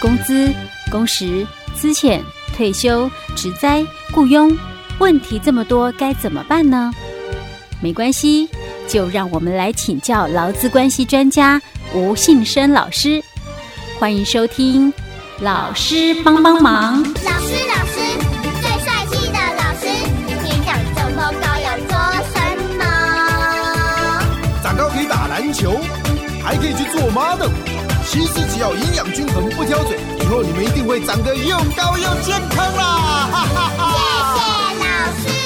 工资、工时、资遣、退休、职灾、雇佣，问题这么多，该怎么办呢？没关系，就让我们来请教劳资关系专家吴信生老师。欢迎收听，老师帮帮忙。老师，老师，最帅气的老师，你长这么高要做什么？长高可以打篮球，还可以去做 model。其实只要营养均衡，不挑嘴，以后你们一定会长得又高又健康啦！哈哈哈。谢谢。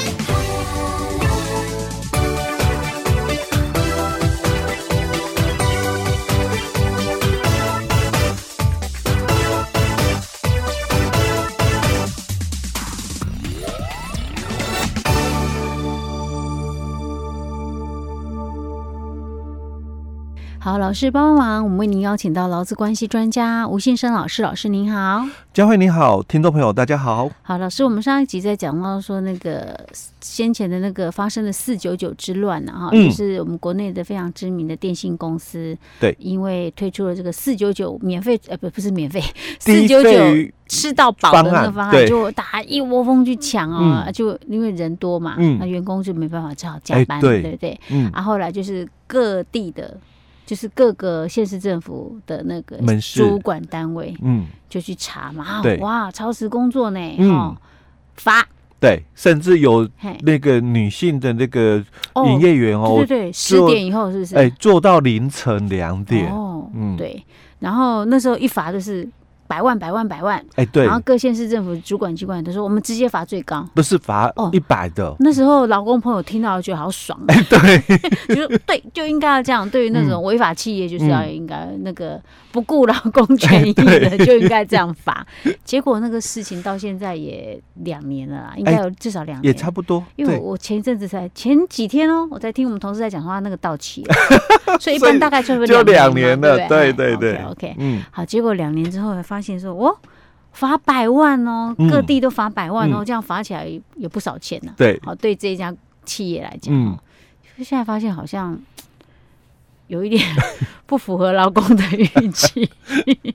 好，老师帮帮忙，我们为您邀请到劳资关系专家吴信生老师，老师您好，佳慧你好，听众朋友大家好。好，老师，我们上一集在讲到说那个先前的那个发生的四九九之乱呢，哈、嗯，就是我们国内的非常知名的电信公司，对，因为推出了这个四九九免费，呃，不，不是免费，四九九吃到饱的那个方案，就大家一窝蜂去抢啊、哦嗯，就因为人多嘛，那、嗯、员工就没办法，只好加班，对。不对？嗯，然后后来就是各地的。就是各个县市政府的那个主管单位，嗯，就去查嘛，对，哇，超时工作呢，嗯，罚，对，甚至有那个女性的那个营业员哦，对对对，十点以后是不是？哎，做到凌晨两点，哦，嗯，对，然后那时候一罚就是。百万百万百万，哎，对，然后各县市政府主管机关都说，我们直接罚最高，不是罚哦。一百的、哦。那时候劳工朋友听到觉得好爽，哎，对，就对，就应该要这样。对于那种违法企业，就是要应该那个不顾劳工权益的，就应该这样罚。结果那个事情到现在也两年了啦，应该有至少两年，也差不多。因为我前一阵子才前几天哦，我在听我们同事在讲话，那个到期了，所以一般大概就两年了，对对？对，OK，嗯，好，结果两年之后发现说，哦。罚百万哦，各地都罚百万哦，嗯、这样罚起来也不少钱呢、啊。对，好，对这一家企业来讲，嗯，现在发现好像有一点 不符合劳工的预期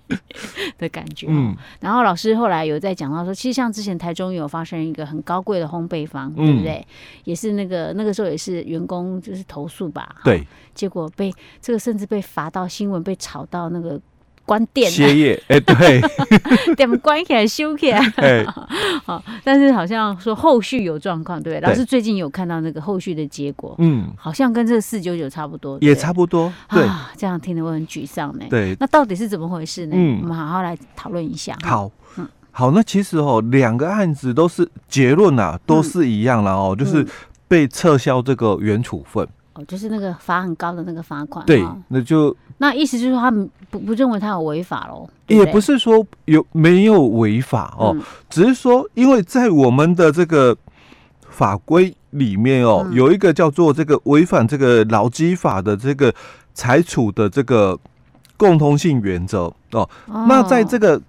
的感觉。嗯，然后老师后来有在讲到说，其实像之前台中有发生一个很高贵的烘焙坊，对不对？也是那个那个时候也是员工就是投诉吧，对，结果被这个甚至被罚到新闻被炒到那个。关店歇业，哎、欸，对，店关起来修起来，欸、好，但是好像说后续有状况，对，老师最近有看到那个后续的结果，嗯，好像跟这个四九九差不多，也差不多，对，啊、这样听得我很沮丧呢，对，那到底是怎么回事呢？嗯，我们好好来讨论一下。好，嗯，好，那其实哦，两个案子都是结论啊，都是一样了哦、嗯，就是被撤销这个原处分。哦，就是那个罚很高的那个罚款，对，那就那意思就是说他们不不认为他有违法喽？也不是说有没有违法哦、嗯，只是说因为在我们的这个法规里面哦、嗯，有一个叫做这个违反这个劳基法的这个裁处的这个共通性原则哦，哦，那在这个。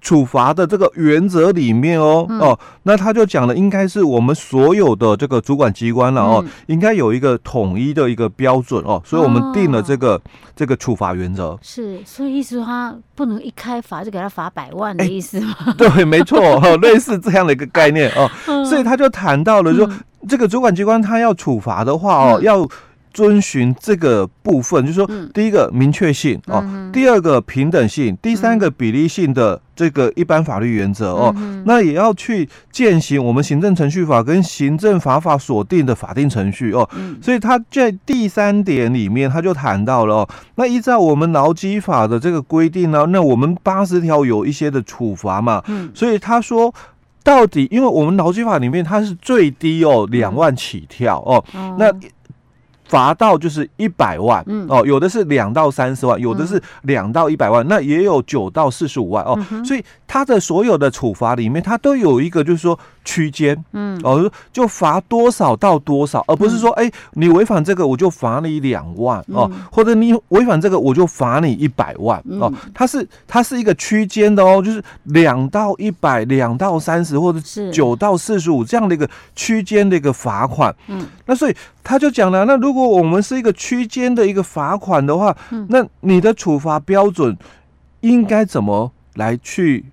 处罚的这个原则里面哦、嗯、哦，那他就讲了，应该是我们所有的这个主管机关了哦、嗯，应该有一个统一的一个标准哦，所以我们定了这个、哦、这个处罚原则。是，所以意思说他不能一开罚就给他罚百万的意思吗？欸、对，没错、哦，类似这样的一个概念哦、嗯。所以他就谈到了说，嗯、这个主管机关他要处罚的话哦，嗯、要。遵循这个部分，就是说，第一个明确性哦、嗯，第二个平等性，第三个比例性的这个一般法律原则哦、嗯，那也要去践行我们行政程序法跟行政法法所定的法定程序哦。所以他在第三点里面，他就谈到了哦，那依照我们劳基法的这个规定呢，那我们八十条有一些的处罚嘛，所以他说，到底因为我们劳基法里面它是最低哦两万起跳哦，那。罚到就是一百万、嗯、哦，有的是两到三十万，有的是两到一百万、嗯，那也有九到四十五万哦、嗯。所以他的所有的处罚里面，他都有一个就是说区间，嗯，哦，就罚多少到多少，而不是说，哎、你违反这个我就罚你两万哦、嗯，或者你违反这个我就罚你一百万、嗯、哦。它是它是一个区间的哦，就是两到一百，两到三十，或者九到四十五这样的一个区间的一个罚款。嗯，那所以。他就讲了，那如果我们是一个区间的一个罚款的话，那你的处罚标准应该怎么来去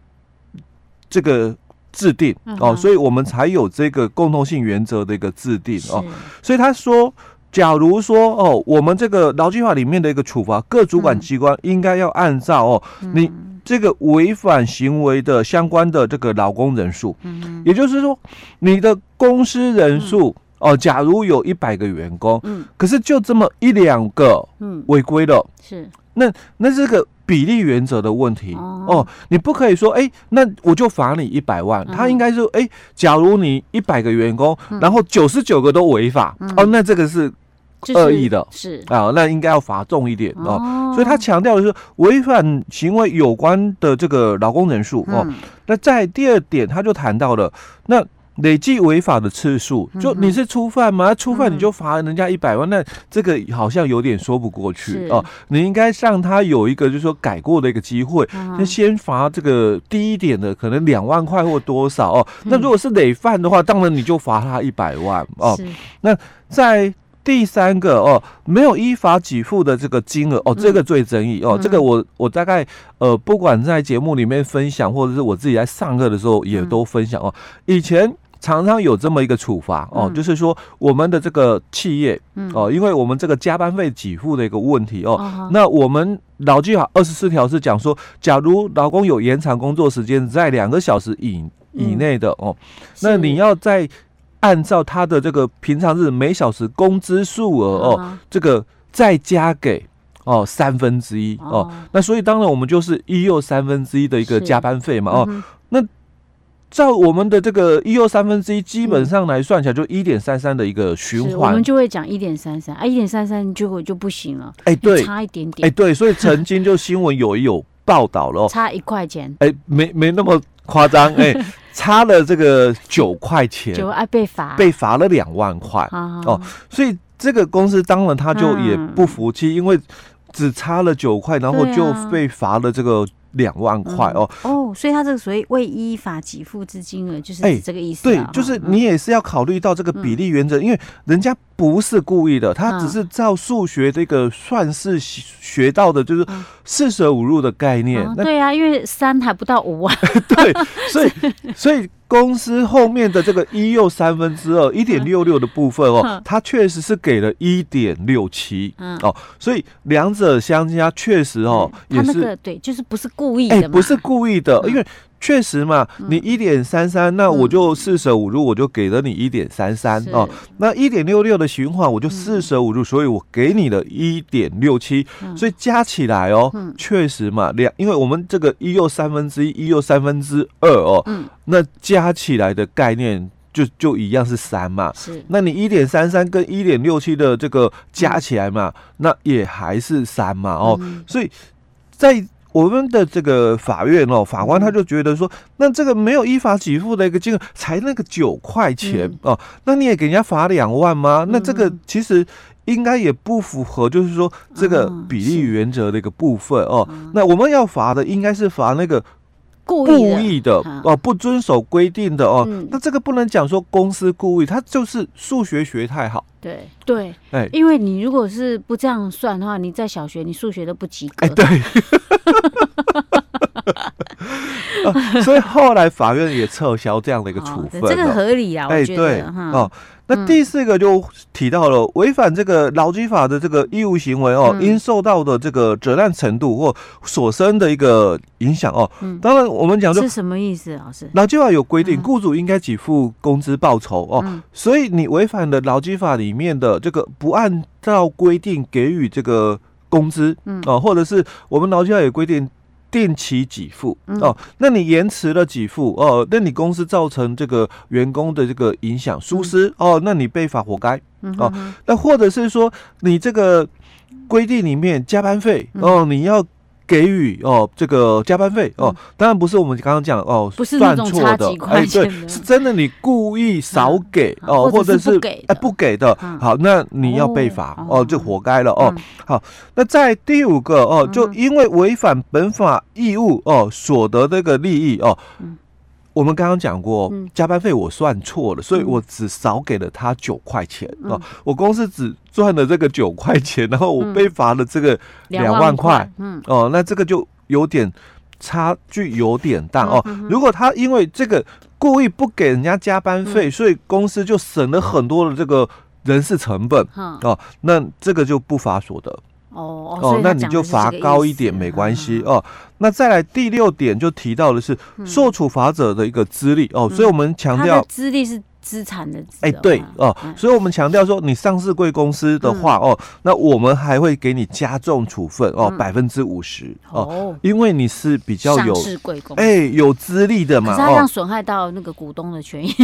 这个制定哦，所以我们才有这个共同性原则的一个制定哦。所以他说，假如说哦，我们这个劳基法里面的一个处罚，各主管机关应该要按照哦，你这个违反行为的相关的这个劳工人数，也就是说，你的公司人数。哦，假如有一百个员工，嗯，可是就这么一两个，嗯，违规了，是，那那这个比例原则的问题，哦，哦，你不可以说，哎、欸，那我就罚你一百万，嗯、他应该是，哎、欸，假如你一百个员工，嗯、然后九十九个都违法，嗯、哦，那这个是恶意的，是。啊，那应该要罚重一点哦，哦，所以他强调的是违反行为有关的这个劳工人数，哦，嗯、那在第二点他就谈到了那。累计违法的次数，就你是初犯吗？初犯你就罚人家一百万，那这个好像有点说不过去哦。你应该让他有一个就是说改过的一个机会，那先罚这个低一点的，可能两万块或多少哦。那如果是累犯的话，当然你就罚他一百万哦。那在第三个哦，没有依法给付的这个金额哦，这个最争议哦。这个我我大概呃，不管在节目里面分享，或者是我自己在上课的时候也都分享哦。以前。常常有这么一个处罚哦，就是说我们的这个企业哦，因为我们这个加班费给付的一个问题哦，那我们劳基法二十四条是讲说，假如劳工有延长工作时间在两个小时以以内的哦，那你要在按照他的这个平常日每小时工资数额哦，这个再加给哦三分之一哦，那所以当然我们就是一又三分之一的一个加班费嘛哦，那。照我们的这个一又三分之一，基本上来算起来就一点三三的一个循环，我们就会讲一点三三啊，一点三三就会就不行了。哎，对，差一点点。哎，对，所以曾经就新闻有有报道了，差一块钱。哎，没没那么夸张，哎，差了这个九块钱，就爱被罚，被罚了两万块哦。所以这个公司当然他就也不服气，因为只差了九块，然后就被罚了这个。两万块哦、嗯、哦，所以他这个所谓未依法给付之金额，就是这个意思、啊欸。对，就是你也是要考虑到这个比例原则，嗯、因为人家不是故意的，他只是照数学这个算式学到的，就是四舍五入的概念。嗯、对啊，因为三还不到五万。对，所以所以。公司后面的这个一又三分之二，一点六六的部分哦，它确实是给了一点六七哦，所以两者相加确实哦，也是、对，就是不是故意不是故意的，因为。确实嘛，你一点三三，那我就四舍五入，我就给了你一点三三哦。那一点六六的循环，我就四舍五入，所以我给你了一点六七，所以加起来哦，确实嘛，两，因为我们这个一又三分之一，一又三分之二哦，那加起来的概念就就一样是三嘛。是，那你一点三三跟一点六七的这个加起来嘛，那也还是三嘛哦，所以在。我们的这个法院哦，法官他就觉得说，那这个没有依法给付的一个金额才那个九块钱哦，那你也给人家罚两万吗？那这个其实应该也不符合，就是说这个比例原则的一个部分哦。那我们要罚的应该是罚那个。故意的哦，不遵守规定的哦，那这个不能讲说公司故意，他就是数学学太好。对对，哎，因为你如果是不这样算的话，你在小学你数学都不及格。哎，对。所以后来法院也撤销这样的一个处分，这个合理啊，我觉得哦。那第四个就提到了违反这个劳基法的这个义务行为哦，应受到的这个责难程度或所生的一个影响哦。当然我们讲说，是什么意思，老师？劳基法有规定，雇主应该给付工资报酬哦，所以你违反了劳基法里面的这个不按照规定给予这个工资，哦，或者是我们劳基法有规定。定期给付哦，那你延迟了给付哦，那你公司造成这个员工的这个影响疏失哦，那你被罚活该哦。那或者是说你这个规定里面加班费哦，你要。给予哦，这个加班费哦，当然不是我们刚刚讲哦，不是算错的，哎，对，是真的你故意少给哦，或者是哎不给的，好，那你要被罚哦，就活该了哦。好，那在第五个哦，就因为违反本法义务哦，所得这个利益哦。我们刚刚讲过，加班费我算错了，所以我只少给了他九块钱哦。我公司只赚了这个九块钱，然后我被罚了这个两万块，嗯。哦，那这个就有点差距有点大哦。如果他因为这个故意不给人家加班费，所以公司就省了很多的这个人事成本哦，那这个就不罚所得哦哦，那你就罚高一点没关系哦。那再来第六点就提到的是受处罚者的一个资历哦，所以我们强调资历是。资产的哎，对哦，所以我们强调说，你上市贵公司的话哦，那我们还会给你加重处分哦，百分之五十哦，因为你是比较有上市柜公司哎有资历的嘛，可是他这样损害到那个股东的权益。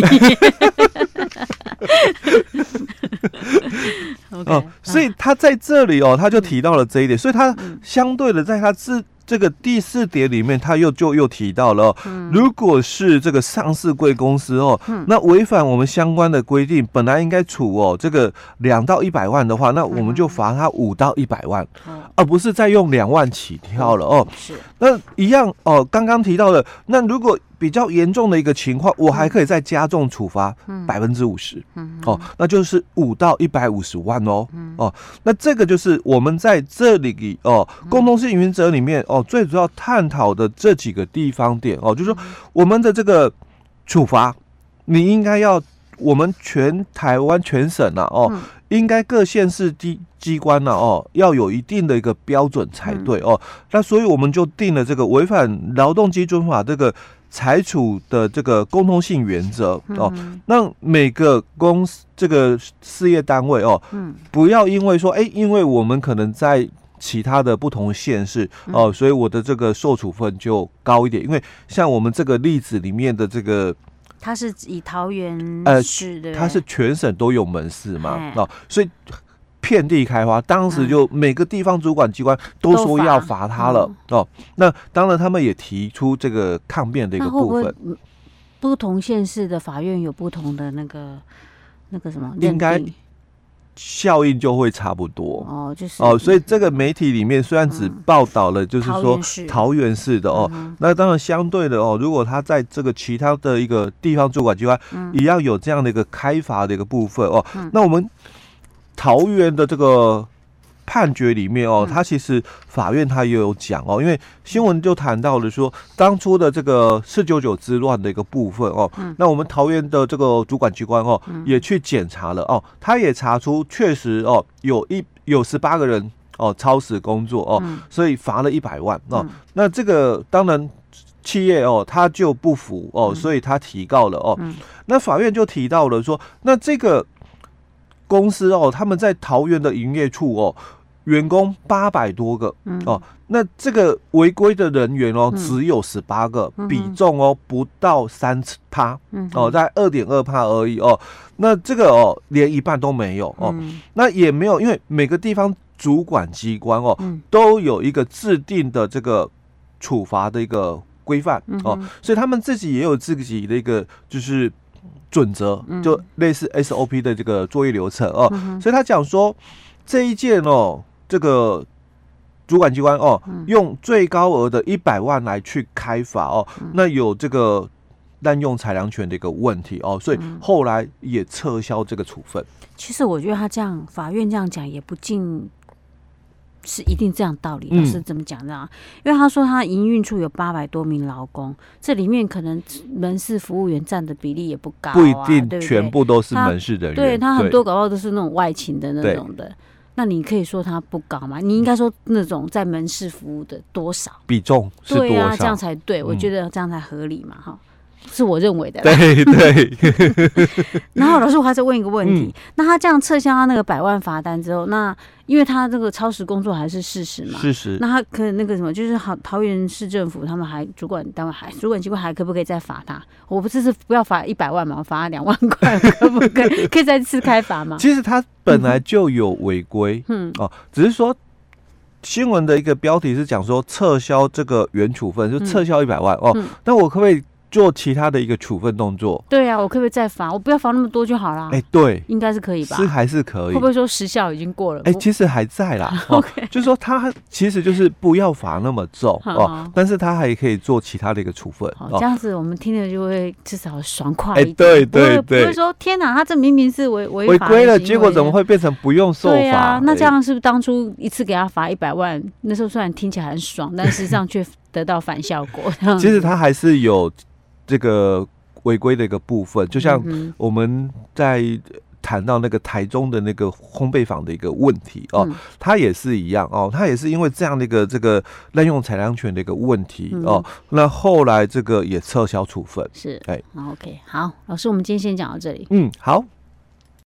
哦，所以他在这里哦，他就提到了这一点，所以他相对的在他自。这个第四点里面，他又就又提到了，如果是这个上市贵公司哦，那违反我们相关的规定，本来应该处哦这个两到一百万的话，那我们就罚他五到一百万，而不是再用两万起跳了哦。是，那一样哦，刚刚提到的，那如果。比较严重的一个情况，我还可以再加重处罚百分之五十，哦，那就是五到一百五十万哦，哦，那这个就是我们在这里哦，共同性原则里面哦，最主要探讨的这几个地方点哦，就是说我们的这个处罚，你应该要我们全台湾全省呐哦，应该各县市机机关呐哦，要有一定的一个标准才对哦，那所以我们就定了这个违反劳动基准法这个。裁处的这个共通性原则哦，那每个公司这个事业单位哦，不要因为说哎，因为我们可能在其他的不同县市哦，所以我的这个受处分就高一点。因为像我们这个例子里面的这个，它是以桃园呃市的，它是全省都有门市嘛哦，所以。遍地开花，当时就每个地方主管机关都说要罚他了哦。那当然，他们也提出这个抗辩的一个部分。不同县市的法院有不同的那个那个什么？应该效应就会差不多哦。就是哦，所以这个媒体里面虽然只报道了，就是说桃园市的哦，那当然相对的哦，如果他在这个其他的一个地方主管机关也要有这样的一个开罚的一个部分哦，那我们。桃园的这个判决里面哦，他其实法院他也有讲哦，因为新闻就谈到了说，当初的这个四九九之乱的一个部分哦，那我们桃园的这个主管机关哦，也去检查了哦，他也查出确实哦，有一有十八个人哦超时工作哦，所以罚了一百万哦。那这个当然企业哦，他就不服哦，所以他提告了哦。那法院就提到了说，那这个。公司哦，他们在桃园的营业处哦，员工八百多个。哦，那这个违规的人员哦，只有十八个，比重哦不到三趴。哦，在二点二趴而已哦。那这个哦，连一半都没有哦，那也没有，因为每个地方主管机关哦，都有一个制定的这个处罚的一个规范哦，所以他们自己也有自己的一个就是。准则就类似 SOP 的这个作业流程哦，所以他讲说这一件哦，这个主管机关哦，用最高额的一百万来去开罚哦，那有这个滥用裁量权的一个问题哦，所以后来也撤销这个处分。其实我觉得他这样，法院这样讲也不尽。是一定这样道理，老师怎么讲的啊？因为他说他营运处有八百多名劳工，这里面可能门市服务员占的比例也不高，啊，不一定全部都是门市的人。对他很多搞不好都是那种外勤的那种的。那你可以说他不高吗？你应该说那种在门市服务的多少比重是多少？对啊，这样才对，我觉得这样才合理嘛，哈。是我认为的。对对。然后老师，我还在问一个问题：嗯、那他这样撤销他那个百万罚单之后，那因为他这个超时工作还是事实嘛？事实。那他可以那个什么，就是好桃园市政府他们还主管单位还主管机关还可不可以再罚他？我不是是不要罚一百万嘛，我罚他两万块，可不可以？可以再次开罚吗？其实他本来就有违规，嗯哦，只是说新闻的一个标题是讲说撤销这个原处分，就撤销一百万、嗯、哦。那我可不可以？做其他的一个处分动作，对啊，我可不可以再罚？我不要罚那么多就好了。哎，对，应该是可以吧？是还是可以？会不会说时效已经过了？哎，其实还在啦。OK，就是说他其实就是不要罚那么重哦，但是他还可以做其他的一个处分。这样子我们听了就会至少爽快一点。对对对，不会说天哪，他这明明是违违违规了，结果怎么会变成不用受罚？对啊，那这样是不是当初一次给他罚一百万？那时候虽然听起来很爽，但实际上却得到反效果。其实他还是有这个违规的一个部分，就像我们在。谈到那个台中的那个烘焙坊的一个问题哦，他、嗯、也是一样哦，他也是因为这样的一个这个滥用裁量权的一个问题、嗯、哦，那后来这个也撤销处分。是，哎，OK，好，老师，我们今天先讲到这里。嗯，好。